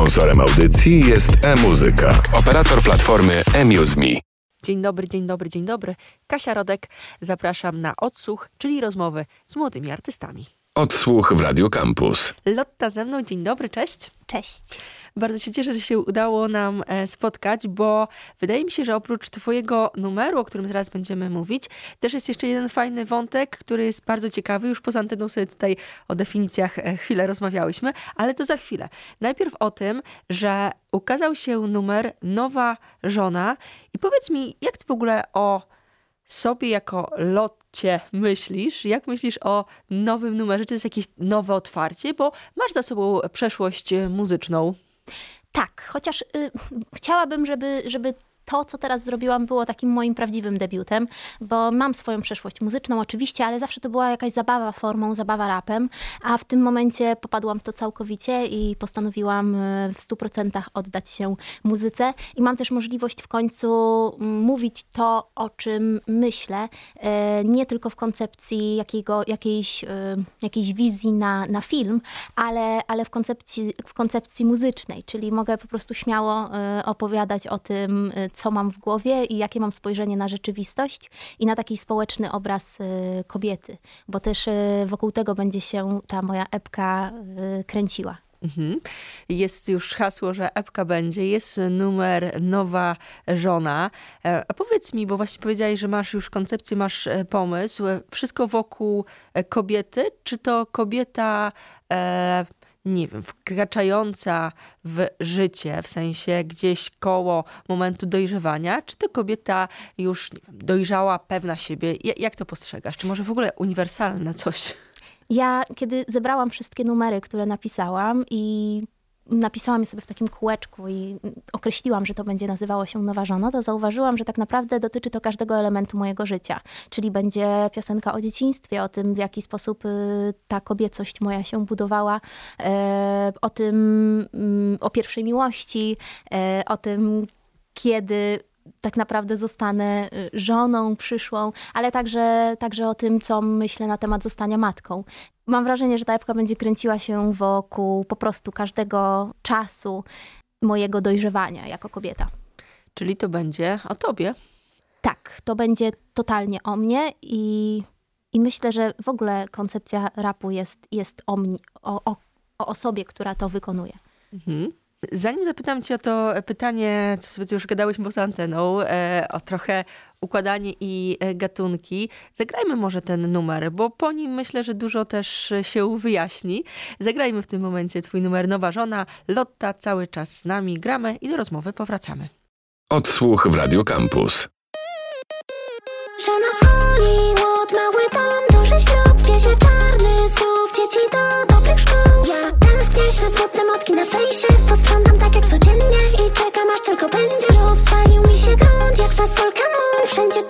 Sponsorem audycji jest e-muzyka, operator platformy eMuseMe. Dzień dobry, dzień dobry, dzień dobry. Kasia Rodek. Zapraszam na odsłuch, czyli rozmowy z młodymi artystami. Odsłuch w Radio Campus. Lotta ze mną, dzień dobry, cześć. Cześć. Bardzo się cieszę, że się udało nam e, spotkać, bo wydaje mi się, że oprócz Twojego numeru, o którym zaraz będziemy mówić, też jest jeszcze jeden fajny wątek, który jest bardzo ciekawy. Już poza anteną sobie tutaj o definicjach e, chwilę rozmawiałyśmy, ale to za chwilę. Najpierw o tym, że ukazał się numer Nowa Żona. I powiedz mi, jak Ty w ogóle o sobie jako Lotcie myślisz? Jak myślisz o nowym numerze? Czy to jest jakieś nowe otwarcie? Bo masz za sobą przeszłość muzyczną. Tak, chociaż y, chciałabym, żeby, żeby to, co teraz zrobiłam, było takim moim prawdziwym debiutem, bo mam swoją przeszłość muzyczną oczywiście, ale zawsze to była jakaś zabawa formą, zabawa rapem, a w tym momencie popadłam w to całkowicie i postanowiłam y, w 100% oddać się muzyce. I mam też możliwość w końcu mm, mówić to, o czym myślę, y, nie tylko w koncepcji jakiego, jakiejś, y, jakiejś wizji na, na film, ale, ale w, koncepcji, w koncepcji muzycznej, czyli mogę po prostu śmiało opowiadać o tym, co mam w głowie i jakie mam spojrzenie na rzeczywistość i na taki społeczny obraz y, kobiety, bo też y, wokół tego będzie się ta moja epka y, kręciła. Mhm. Jest już hasło, że epka będzie, jest numer nowa żona. E, a powiedz mi, bo właśnie powiedziałeś, że masz już koncepcję, masz e, pomysł, wszystko wokół e, kobiety, czy to kobieta e, nie wiem, wkraczająca w życie, w sensie gdzieś koło momentu dojrzewania, czy to kobieta już wiem, dojrzała, pewna siebie? Jak to postrzegasz? Czy może w ogóle uniwersalne coś? Ja, kiedy zebrałam wszystkie numery, które napisałam i napisałam je sobie w takim kółeczku i określiłam, że to będzie nazywało się Nowa Żona, to zauważyłam, że tak naprawdę dotyczy to każdego elementu mojego życia. Czyli będzie piosenka o dzieciństwie, o tym, w jaki sposób y, ta kobiecość moja się budowała, e, o tym, mm, o pierwszej miłości, e, o tym, kiedy tak naprawdę zostanę y, żoną przyszłą, ale także, także o tym, co myślę na temat zostania matką. Mam wrażenie, że ta epka będzie kręciła się wokół po prostu każdego czasu mojego dojrzewania jako kobieta. Czyli to będzie o tobie? Tak, to będzie totalnie o mnie i, i myślę, że w ogóle koncepcja rapu jest, jest o, mnie, o, o, o osobie, która to wykonuje. Mhm. Zanim zapytam cię o to pytanie, co sobie tu już gadałyśmy poza anteną, e, o trochę układanie i e, gatunki, zagrajmy może ten numer, bo po nim myślę, że dużo też się wyjaśni. Zagrajmy w tym momencie twój numer Nowa Żona, Lotta cały czas z nami, gramy i do rozmowy powracamy. Odsłuch w Radio Campus. Żona z Hollywood, mały dom, duży ślub, wiezie czarny słów, dzieci do dobrych szkół. Ja tęsknię, smutne motki na fejsie, posprzątam tak jak codziennie i czekam aż tylko będzie. Znów spalił mi się grunt, jak fasolka mu, wszędzie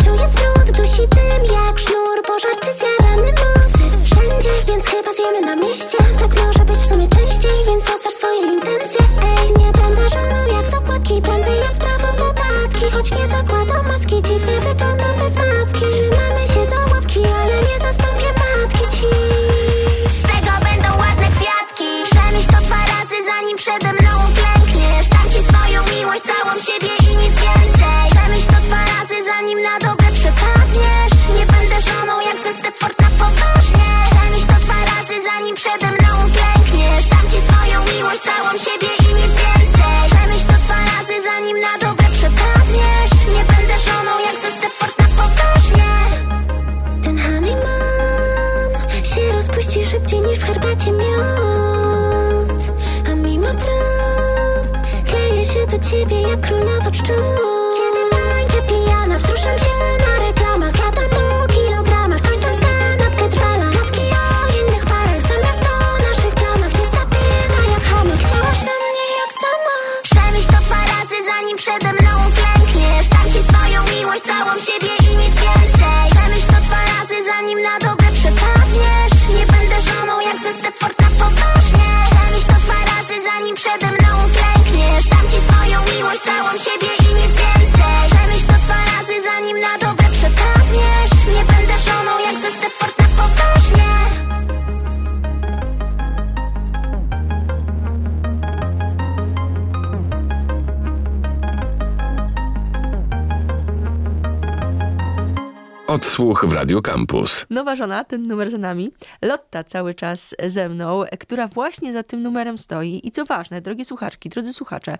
Odsłuch w Radio Campus. Nowa żona, ten numer za nami. Lotta cały czas ze mną, która właśnie za tym numerem stoi. I co ważne, drogie słuchaczki, drodzy słuchacze,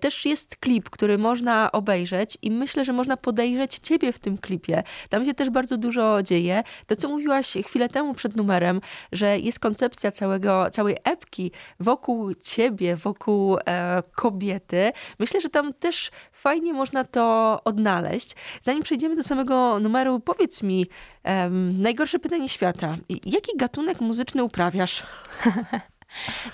też jest klip, który można obejrzeć i myślę, że można podejrzeć ciebie w tym klipie. Tam się też bardzo dużo dzieje. To, co mówiłaś chwilę temu przed numerem, że jest koncepcja całego, całej epki wokół ciebie, wokół e, kobiety. Myślę, że tam też fajnie można to odnaleźć. Zanim przejdziemy do samego numeru, powiedz mi, um, najgorsze pytanie świata. Jaki gatunek muzyczny uprawiasz?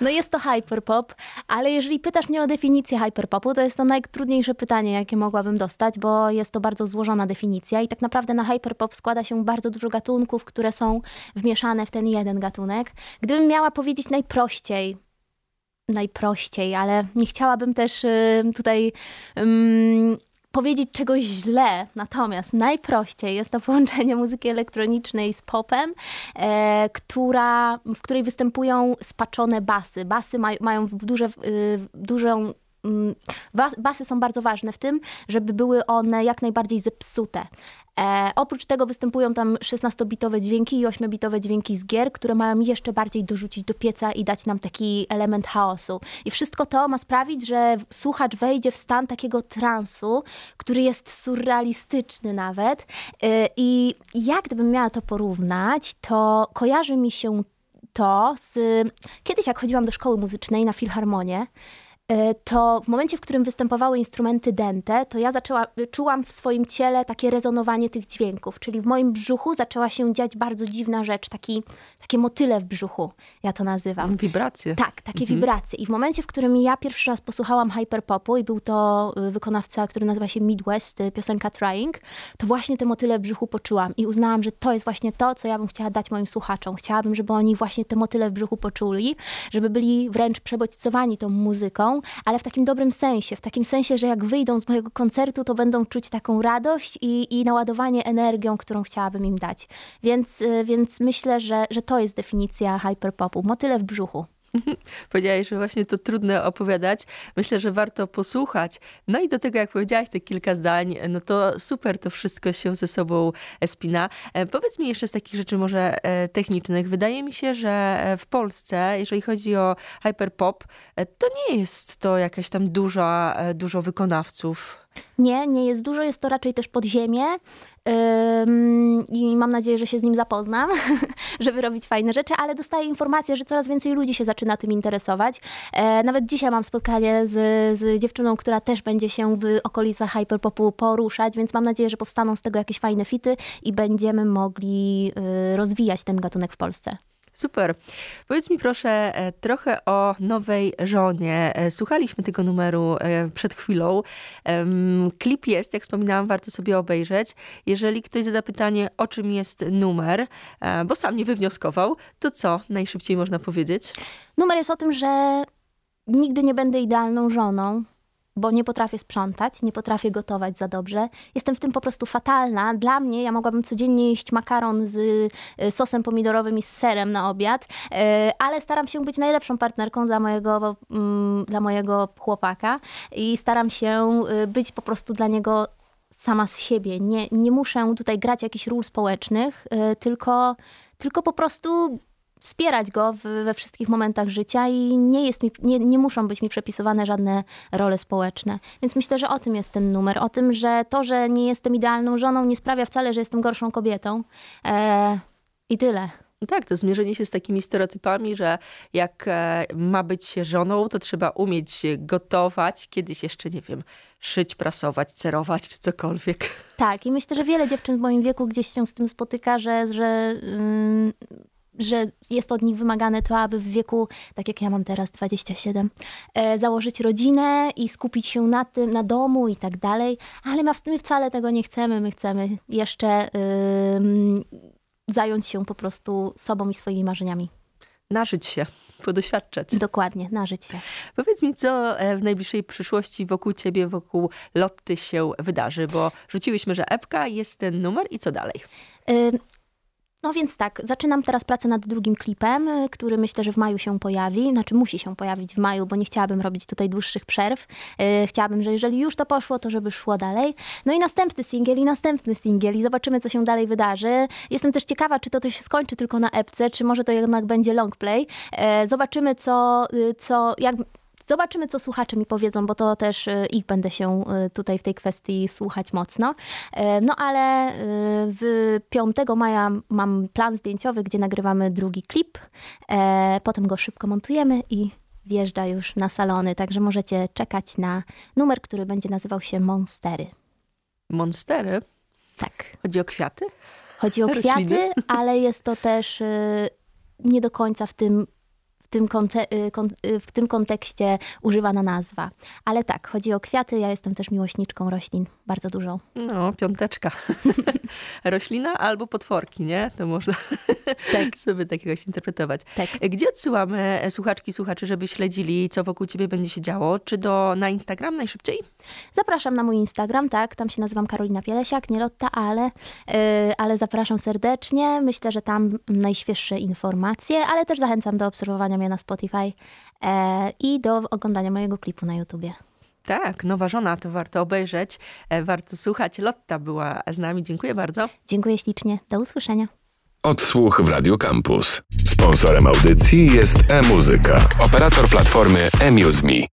No jest to hyperpop, ale jeżeli pytasz mnie o definicję hyperpopu, to jest to najtrudniejsze pytanie, jakie mogłabym dostać, bo jest to bardzo złożona definicja i tak naprawdę na hyperpop składa się bardzo dużo gatunków, które są wmieszane w ten jeden gatunek. Gdybym miała powiedzieć najprościej, najprościej, ale nie chciałabym też y, tutaj powiedzieć czegoś źle, natomiast najprościej jest to połączenie muzyki elektronicznej z popem, e, która, w której występują spaczone basy. Basy maj, mają duże, y, dużą Basy są bardzo ważne w tym, żeby były one jak najbardziej zepsute. E, oprócz tego występują tam 16-bitowe dźwięki i 8-bitowe dźwięki z gier, które mają jeszcze bardziej dorzucić do pieca i dać nam taki element chaosu. I wszystko to ma sprawić, że słuchacz wejdzie w stan takiego transu, który jest surrealistyczny nawet. E, I jak gdybym miała to porównać, to kojarzy mi się to z... Kiedyś jak chodziłam do szkoły muzycznej na filharmonię, to w momencie, w którym występowały instrumenty dęte, to ja zaczęła, czułam w swoim ciele takie rezonowanie tych dźwięków, czyli w moim brzuchu zaczęła się dziać bardzo dziwna rzecz, taki, takie motyle w brzuchu, ja to nazywam. Wibracje. Tak, takie mhm. wibracje. I w momencie, w którym ja pierwszy raz posłuchałam hyperpopu i był to y, wykonawca, który nazywa się Midwest, y, piosenka Trying, to właśnie te motyle w brzuchu poczułam i uznałam, że to jest właśnie to, co ja bym chciała dać moim słuchaczom. Chciałabym, żeby oni właśnie te motyle w brzuchu poczuli, żeby byli wręcz przebodźcowani tą muzyką, ale w takim dobrym sensie, w takim sensie, że jak wyjdą z mojego koncertu, to będą czuć taką radość i, i naładowanie energią, którą chciałabym im dać. Więc, y, więc myślę, że, że to jest definicja hyperpopu. Motyle w brzuchu. Powiedziałaś, że właśnie to trudno opowiadać. Myślę, że warto posłuchać. No i do tego, jak powiedziałaś te kilka zdań, no to super to wszystko się ze sobą spina. E, powiedz mi jeszcze z takich rzeczy może e, technicznych. Wydaje mi się, że e, w Polsce, jeżeli chodzi o hyperpop, to nie jest to jakaś tam duża, dużo wykonawców. Nie, nie jest dużo, jest to raczej też podziemie i mam nadzieję, że się z nim zapoznam, żeby robić fajne rzeczy, ale dostaję informację, że coraz więcej ludzi się zaczyna tym interesować. E, nawet dzisiaj mam spotkanie z, z dziewczyną, która też będzie się w okolicach hyperpopu poruszać, więc mam nadzieję, że powstaną z tego jakieś fajne fity i będziemy mogli y, rozwijać ten gatunek w Polsce. Super. Powiedz mi proszę e, trochę o nowej żonie. E, słuchaliśmy tego numeru e, przed chwilą. Klip jest, jak wspominałam, warto sobie obejrzeć. Jeżeli ktoś zada pytanie, o czym jest numer, bo sam nie wywnioskował, to co najszybciej można powiedzieć? Numer jest o tym, że nigdy nie będę idealną żoną bo nie potrafię sprzątać, nie potrafię gotować za dobrze. Jestem w tym po prostu fatalna. Dla mnie ja mogłabym codziennie jeść makaron z y, sosem pomidorowym i z serem na obiad, y, ale staram się być najlepszą partnerką dla mojego, mm, dla mojego chłopaka i staram się y, być po prostu dla niego sama z siebie. Nie, nie muszę tutaj grać jakichś ról społecznych, tylko, tylko po prostu wspierać go we wszystkich momentach życia i nie, jest mi, nie, nie muszą być mi przepisywane żadne role społeczne. Więc myślę, że o tym jest ten numer. O tym, że to, że nie jestem idealną żoną, nie sprawia wcale, że jestem gorszą kobietą. E, I tyle. No tak, to zmierzenie się z takimi stereotypami, że jak e, ma być się żoną, to trzeba umieć gotować, kiedyś jeszcze, nie wiem, szyć, prasować, cerować czy cokolwiek. Tak, i myślę, że wiele dziewczyn w moim wieku gdzieś się z tym spotyka, że, że yy że jest od nich wymagane to, aby w wieku, tak jak ja mam teraz 27, e, założyć rodzinę i skupić się na tym, na domu i tak dalej, ale my wcale tego nie chcemy. My chcemy jeszcze yy, zająć się po prostu sobą i swoimi marzeniami. Nażyć się podoświadczać. Dokładnie, nażyć się. Powiedz mi, co e, w najbliższej przyszłości wokół ciebie, wokół Lotty się wydarzy, bo rzuciłyśmy, że epka jest ten numer i co dalej? No więc tak, zaczynam teraz pracę nad drugim klipem, y, który myślę, że w maju się pojawi. Znaczy musi się pojawić w maju, bo nie chciałabym robić tutaj dłuższych przerw. Y, Chciałabym, że jeżeli już to poszło, to żeby szło dalej. No i następny singiel i następny singiel i zobaczymy, co się dalej wydarzy. Jestem też ciekawa, czy to, to się skończy tylko na epce, czy może to jednak będzie long play. E, Zobaczymy, co, y, co jak, Zobaczymy, co słuchacze mi powiedzą, bo to też y, ich będę się y, tutaj w tej kwestii słuchać mocno. E, No ale y, w 5 maja mam plan zdjęciowy, gdzie nagrywamy drugi klip. E, Potem go szybko montujemy i wjeżdża już na salony, także możecie czekać na numer, który będzie nazywał się Monstery. Monstery? Tak. Chodzi o kwiaty? Chodzi o Rośliny. kwiaty, ale jest to też y, nie do końca w tym, w, tym y, y, w tym kontekście używana nazwa. Ale tak, chodzi o kwiaty. Ja jestem też miłośniczką roślin, bardzo dużą. No, piąteczka. Roślina albo potworki, nie? To można Tak. sobie tak jakoś interpretować. Tak. Gdzie odsyłamy e, słuchaczki, słuchaczy, żeby śledzili, co wokół ciebie będzie się działo? Czy do, na Instagram najszybciej? Zapraszam na mój Instagram, tak, tam się nazywam Karolina Pielesiak, nie Lotta, ale, y, ale zapraszam serdecznie. Myślę, że tam najświeższe informacje, ale też zachęcam do obserwowania mnie na Spotify e, i do oglądania mojego klipu na YouTubie. Tak, nowa żona, to warto obejrzeć, e, warto słuchać. Lotta była z nami, dziękuję bardzo. Dziękuję ślicznie, do usłyszenia. Odsłuch w Radio Campus. Sponsorem audycji jest e-muzyka, operator platformy eMuseMe.